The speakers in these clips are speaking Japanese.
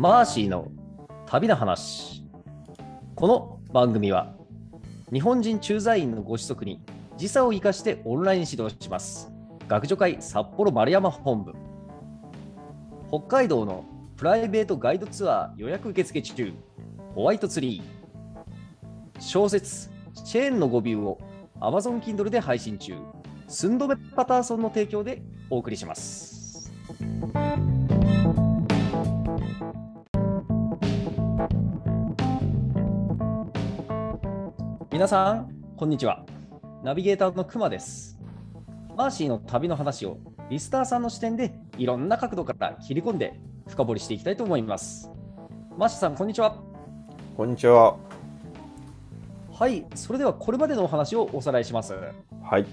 マーシーの旅の話。この番組は日本人駐在員のご子息に時差を生かしてオンライン指導します。学助会札幌丸山本部。北海道のプライベートガイドツアー予約受付中。ホワイトツリー。小説チェーンの語尾を Amazon Kindle で配信中。寸止めパターソンの提供でお送りします。皆さん、こんにちは。ナビゲーターのくまです。マーシーの旅の話をリスターさんの視点でいろんな角度から切り込んで深掘りしていきたいと思います。マーシーさん、こんにちは。こんにちは。はい、それではこれまでのお話をおさらいします。はい。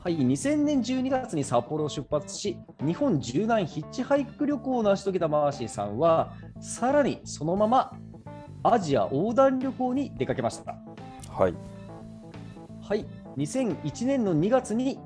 はい、2000年12月に札幌を出発し、日本縦断ヒッチハイク旅行を成し遂げたマーシーさんは、さらにそのままアジア横断旅行に出かけました。はい。はい、2001年の2月に、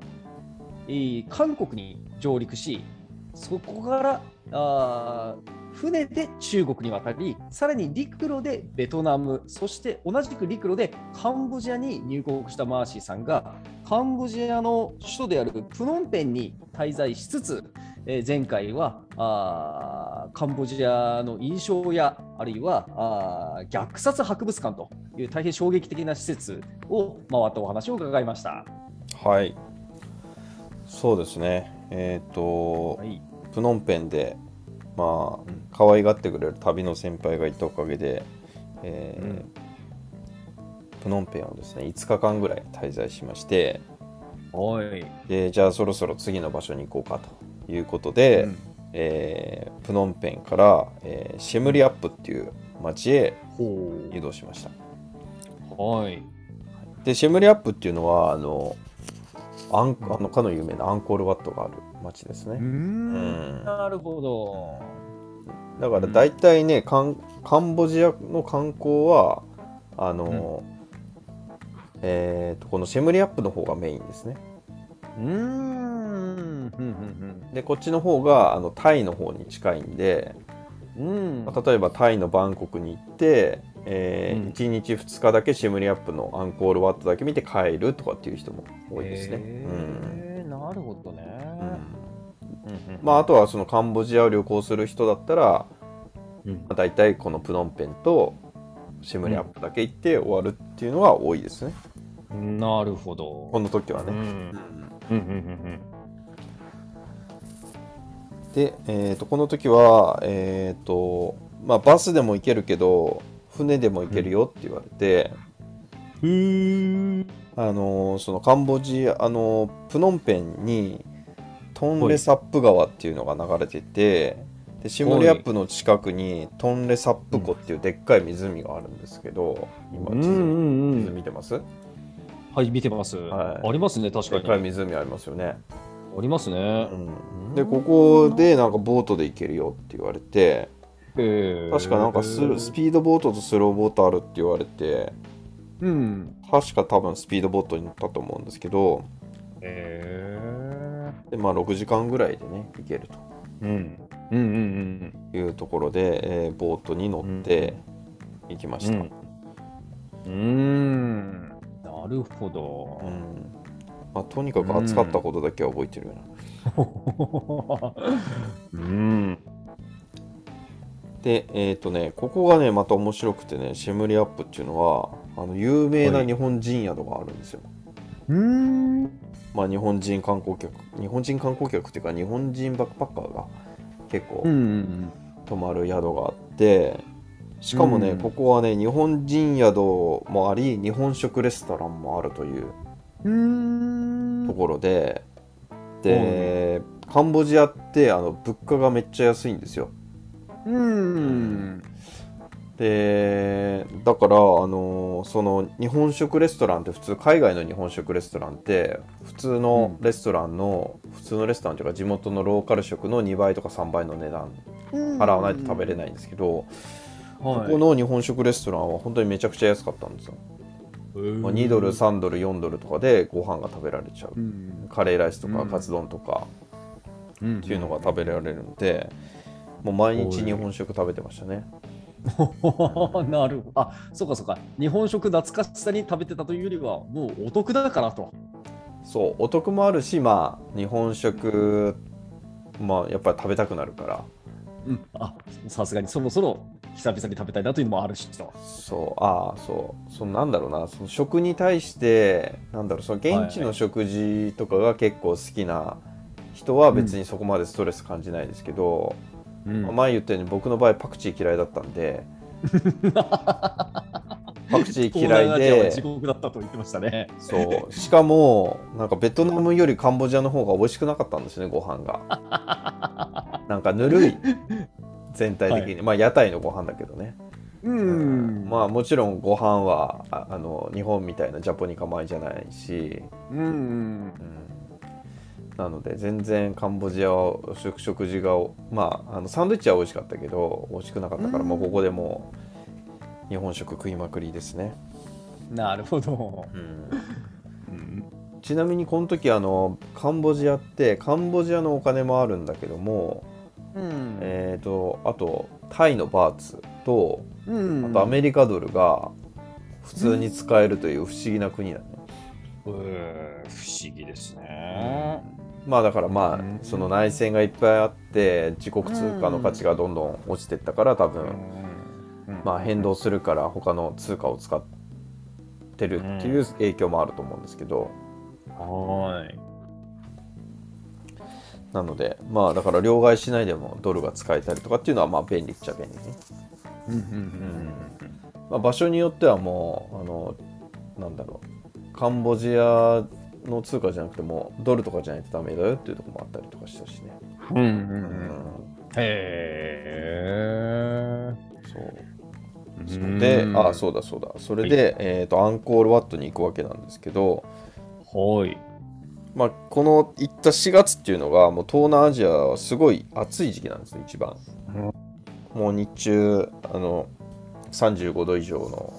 えー韓国に上陸し、そこからあ船で中国に渡り、さらに陸路でベトナム、そして同じく陸路でカンボジアに入国したマーシーさんが、カンボジアの首都であるプノンペンに滞在しつつ、えー前回はあカンボジアの印象や、あるいは虐殺博物館という大変衝撃的な施設を回ったお話を伺いました。はい。そうですね。えっ、と、はい、プノンペンで、まあ、うん可愛がってくれる旅の先輩がいたおかげで、えーうんプノンペンをですね、5日間ぐらい滞在しまして、はい。で、じゃあそろそろ次の場所に行こうかということで、えープノンペンから、えーシェムリアップっていう町へほ移動しました。う。はい。でシェムリアップっていうのはあのアンあのかの有名なアンコールワットがある町ですね、うーん。なるほど。だから大体ねカンカンボジアの観光はあの、えーとこのシェムリアップの方がメインですねうーん。でこっちの方があのタイの方に近いんで、うん。まあ例えばタイのバンコクに行って、えうん。1日2日だけシェムリアップのアンコールワットだけ見て帰るとかっていう人も多いですね、うんへーなるほどね。うん。うん。まあ、あとはそのカンボジアを旅行する人だったら、うん。まあ、大体このプノンペンとシェムリアップだけ行って終わるっていうのが多いですね、なるほど。この時はね、うん。うんうんうんで、えー、とこの時は、えーとまあ、バスでも行けるけど船でも行けるよって言われて、うん。あのーそのカンボジア、あのープノンペンにトンレサップ川っていうのが流れててでシムリアップの近くにトンレサップ湖っていうでっかい湖があるんですけど、今地図,、うんうんうん。地図見てます？はい、見てます。はいありますね、確かでっかいに。湖ありますよね、ありますね。うん、でここでなんかボートで行けるよって言われてへー確かなんかススピードボートとスローボートあるって言われてうん。確か多分スピードボートに乗ったと思うんですけどへでまあ6時間ぐらいでね行けるーうん。うんうんというところで、えーボートに乗って行きました、うんうん。うん。なるほど。うんまあ、とにかく暑かったことだけは覚えてるよな、うん。でえっ、とねここがねまた面白くてねシェムリアップっていうのはあの有名な日本人宿があるんですよ、うん。まあ日本人観光客日本人観光客っていうか日本人バックパッカーが結構うん。泊まる宿があってしかもね、うんここはね日本人宿もあり日本食レストランもあるといううん。ところで、で、カンボジアってあの物価がめっちゃ安いんですよ。うん。でだからあのその日本食レストランって普通海外の日本食レストランって普通のレストランの、普通のレストランというか地元のローカル食の2倍とか3倍の値段払わないと食べれないんですけど、はい、ここの日本食レストランは本当にめちゃくちゃ安かったんですよ、まあ、2ドル3ドル4ドルとかでご飯が食べられちゃう、うん。カレーライスとかうん。カツ丼とかうん。っていうのが食べられるので、もう毎日日本食食べてましたね。なるほど。あ、そうかそうか。日本食懐かしさに食べてたというよりは、もうお得だからと。そうお得もあるしまあ日本食まあやっぱり食べたくなるから。うん。あ、さすがにそろそろ久々に食べたいなというのもあるしと。そうああそう。そのなんだろうな。その食に対してなんだろう。その現地の食事とかが結構好きな人は別にそこまでストレス感じないですけど、うん。前言ったように僕の場合パクチー嫌いだったんで。パクチー嫌いで。地獄だったと言ってましたね。そう。しかもなんかベトナムよりカンボジアの方が美味しくなかったんですねご飯が。なんかぬるい全体的に、まあ屋台のご飯だけどね。うん。まあもちろんご飯はああの日本みたいなジャポニカ米じゃないし、うんうん。うん、なので全然カンボジアは食食事がまああのサンドイッチは美味しかったけど美味しくなかったから、うん。もうここでもう日本食食いまくりですね、なるほど。うん。うん。ちなみにこの時あのカンボジアってカンボジアのお金もあるんだけども、うん。えー、とあとタイのバーツとうん。あとアメリカドルが普通に使えるという不思議な国なのね、うん不思議ですね。まあだからまうん。あその内戦がいっぱいあって自国通貨の価値がどんどん落ちてったから多分まあ変動するから他の通貨を使ってるっていう影響もあると思うんですけど。はい。なのでまあだから両替しないでもドルが使えたりとかっていうのはまあ便利っちゃ便利ね、うんうんまあ、場所によってはもうあのなんだろうカンボジアの通貨じゃなくてもドルとかじゃないとダメだよっていうところもあったりとかしたしね、うんうんうん。ううんんへえ。そう。で、あそうだそうだ。それで、えー、とアンコールワットに行くわけなんですけど、はい。まあ、この行った4月っていうのがもう東南アジアはすごい暑い時期なんですよ一番、もう日中あの35度以上の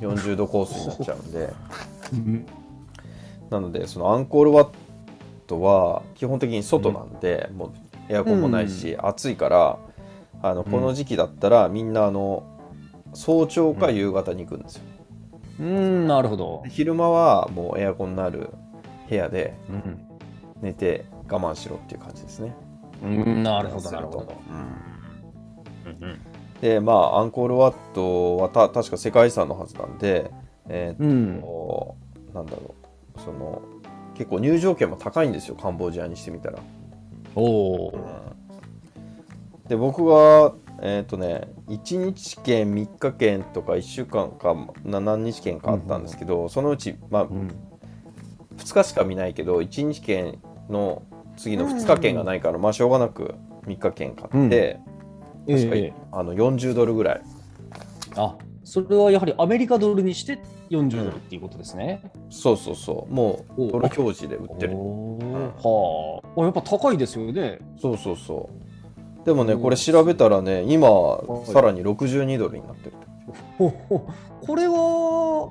40度コースになっちゃうんで。なのでそのアンコールワットは基本的に外なんで、もうエアコンもないし、暑いからあのこの時期だったらみんなあの早朝か夕方に行くんですよ、うん、なるほど。で。昼間はもうエアコンのある部屋でうん寝て我慢しろっていう感じですね。うん、なるほど、なるほど。でまあアンコールワットはた確か世界遺産のはずなんで、えーうん。となんだろうその結構入場券も高いんですよカンボジアにしてみたら。おお。で僕がえっ、とね1日券3日券とか1週間かな何日券かあったんですけど、そのうち、まあ、うん。2日しか見ないけど1日券の次の2日券がないから、まあしょうがなく3日券買って、確かにええあの40ドルぐらい。あ、それはやはりアメリカドルにして40ドルっていうことですね。そうそうそう。もうおドル表示で売ってる。はあ。あやっぱ高いですよね。そうそうそう。でもねこれ調べたらね今さらに62ドルになってる。ほほこれは、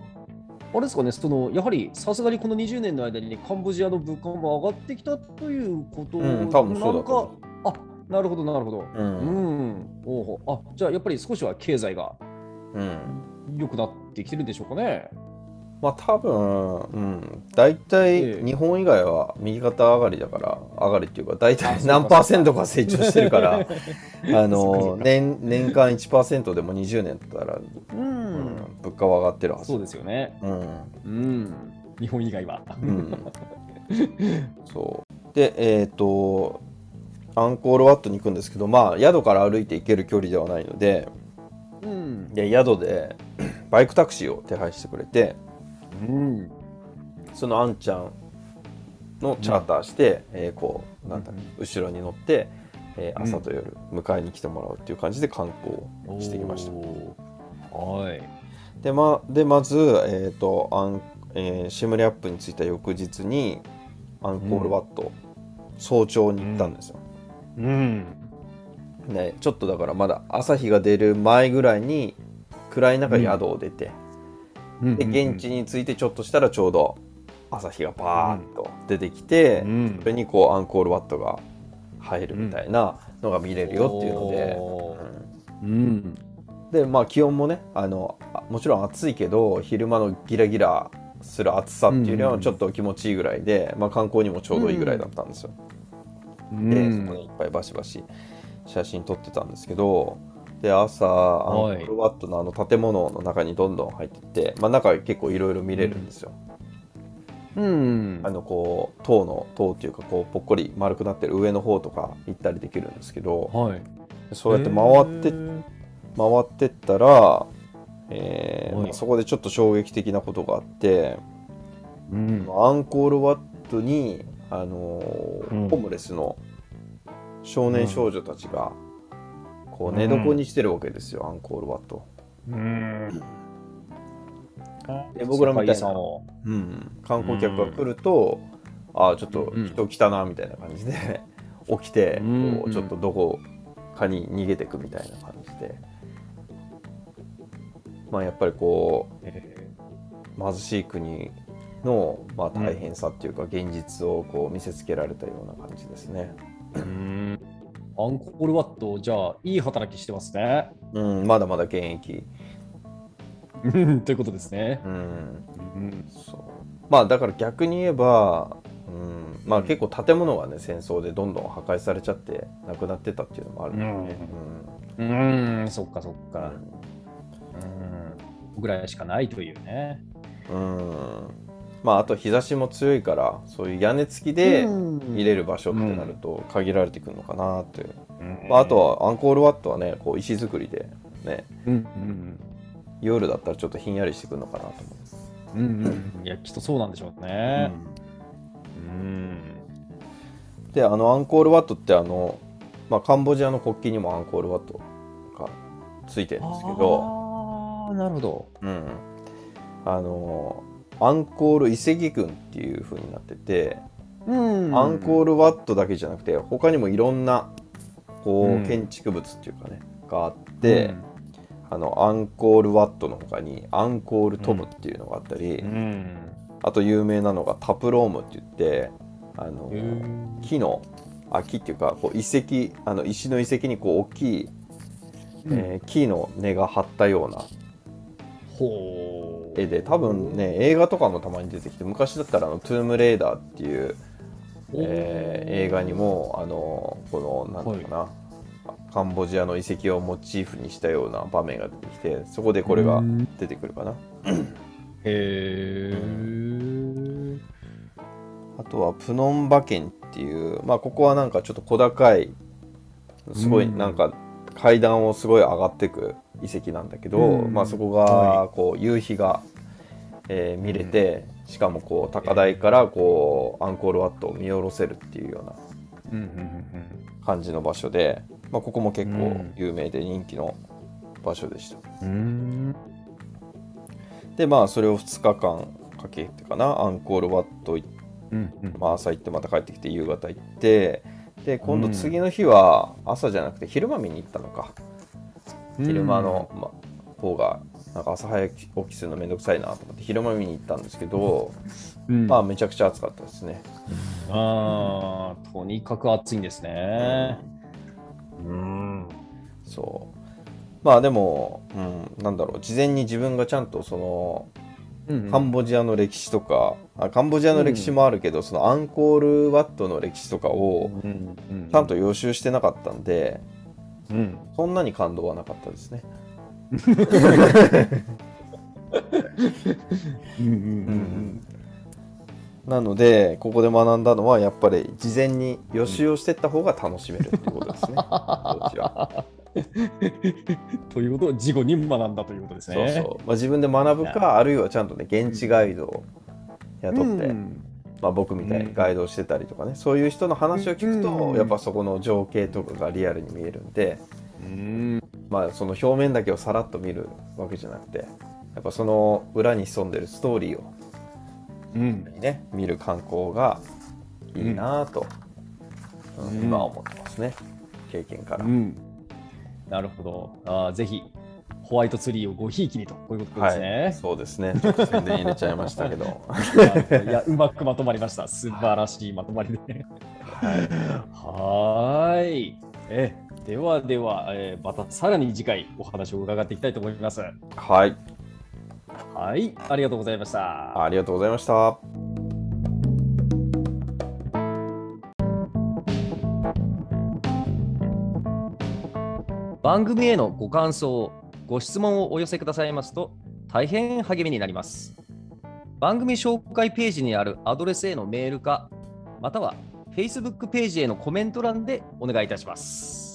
あれですかね、そのやはりさすがにこの20年の間にカンボジアの物価も上がってきたということうん多分そうんかあなるほど、なるほど。ううん。うほう。あじゃあやっぱり少しは経済がうん。良くなってきてるんでしょうかね。まあ多分うん大体ええ日本以外は右肩上がりだから上がりっていうか大あ体何パーセントか成長してるから あその年年間1%でも20年だったら、ううんん。物価は上がってるはずそうですよね。うんうん。日本以外は。うん、そうでえっ、とアンコールワットに行くんですけどまあ宿から歩いて行ける距離ではないのでうん。で宿でバイクタクシーを手配してくれてうん。そのあんちゃんのチャーターして、えーこうなんだ、後ろに乗って、えー朝と夜迎えに来てもらうっていう感じで観光をしてきました。はい。でまでまず、えーとアンえーシムリアップに着いた翌日にアンコールワット、早朝に行ったんですよ。うん。ね、ちょっとだからまだ朝日が出る前ぐらいに暗い中宿を出て、で現地に着いてちょっとしたらちょうど朝日がパーッと出てきて、うん。それにこうアンコールワットが入るみたいなのが見れるよっていうので、うんうん。でまあ気温もねあのあもちろん暑いけど昼間のギラギラする暑さっていうのはちょっと気持ちいいぐらいで、まあ、観光にもちょうどいいぐらいだったんですよ。でそこにいっぱいバシバシ写真撮ってたんですけどで朝アンコはいールワットのあの建物の中にどんどん入っていって、まあ、中結構いろいろ見れるんですよ。うん。あのこう塔の塔っていうかこうぽっこり丸くなってる上の方とか行ったりできるんですけどはい。そうやって回って回ってったら、えーはいまあそこでちょっと衝撃的なことがあってうん。アンコールワットに、あのーうんホームレスの少年少女たちがこううん。寝床にしてるわけですよ、アンコールワット。うん。で僕らみたいな。うん、観光客が来ると、ああちょっとうん。人来たなみたいな感じで 起きて、うん。こうちょっとどこかに逃げてくみたいな感じで。まあやっぱりこえう貧しい国の、まあ、大変さっていうか、現実をこう見せつけられたような感じですね。ーうん。アンコールワット、じゃあ、いい働きしてますね。うん、まだまだ現役。うんということですね。うん、うん。そうまあだから逆に言えば、うん、まあ結構建物がね戦争でどんどん破壊されちゃってなくなってたっていうのもあるんだよね。うん、そっかそっうんか。うん。ぐらいしかないというね。うんまああと日差しも強いからそういう屋根付きで見れる場所ってなると限られてくるのかなっていう、まあ、あとはアンコールワットはねこう石造りでね。うんうん。夜だったらちょっとひんやりしてくるのかなと思うんうんうん。いや、きっとそうなんでしょうう、ね。うん。であのアンコールワットってあの、まあ、カンボジアの国旗にもアンコールワットがついてるんですけど、ああ、なるほど。うん、あのアンコール遺跡群っていう風になってて、うんアンコールワットだけじゃなくて他にもいろんなこう、うん建築物っていうかねがあって、あのアンコールワットの他にアンコールトムっていうのがあったり、うん。あと有名なのがタプロームって言ってあのうん木のあ木っていうかこう遺跡あの石の遺跡にこう大きい、えー木の根が張ったような。絵で多分ね映画とかもたまに出てきて昔だったらあの「トゥームレーダー」っていう、えー映画にもあのこのなんていうかな、カンボジアの遺跡をモチーフにしたような場面が出てきてそこでこれがうん。出てくるかな。へえ。あとはプノンバ県っていうまあここはなんかちょっと小高いすごいうん。なんか階段をすごい上がっていく遺跡なんだけど、うん。まあそこはがこう夕日が、えー見れて、しかもこう高台からこうアンコールワットを見下ろせるっていうようなうんうん感じの場所で、まあ、ここも結構うん。有名で人気の場所でした。うん。うん。でまあそれを2日間かけてかなアンコールワット行ってうんうん。まあ、朝行ってまた帰ってきて夕方行ってで今度次の日は朝じゃなくて昼間見に行ったのか、昼間の、まあ、方がなんか朝早く起きするのめんどくさいなと思って昼間見に行ったんですけど、うん、まあめちゃくちゃ暑かったですね。あーとにかく暑いんですね。うん。そう。まあでも、うん、なんだろう事前に自分がちゃんとそのうんカンボジアの歴史とかあカンボジアの歴史もあるけど、そのアンコールワットの歴史とかをうんうん。ちゃんと予習してなかったんで、うん。そんなに感動はなかったですね。なのでここで学んだのはやっぱり事前に予習をしていった方が楽しめるっていうことですね。ということを事後に学んだということですそうね。そう、まあ、自分で学ぶかあるいはちゃんとね現地ガイドを雇って、うんまあ、僕みたいにガイドをしてたりとかね、そういう人の話を聞くと、うん。やっぱそこの情景とかがリアルに見えるんで、うん。まあ、その表面だけをさらっと見るわけじゃなくてやっぱその裏に潜んでるストーリーをうん。ね見る観光がいいなぁと、うん。うん今は思ってますね。経験から、うん。なるほど。あーぜひホワイトツリーをごひいきにと、こういうことですね。はい、そうですね。宣伝入れちゃいましたけど。いや、うまくまとまりました。素晴らしいまとまりで。はい。い。え、ではでは、えー、またさらに次回お話を伺っていきたいと思います。はい。はい、ありがとうございました。ありがとうございました。番組へのご感想、ご質問をお寄せくださいますと大変励みになります。番組紹介ページにあるアドレスへのメールか、または Facebook ページへのコメント欄でお願いいたします。